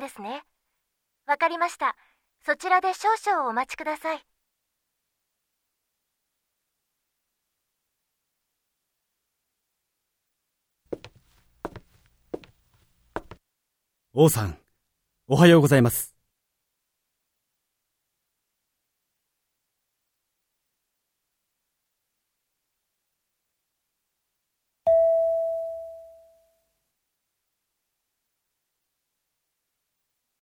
イんですね。わかりました。そちらで少々お待ちください。王さん、おはようございます。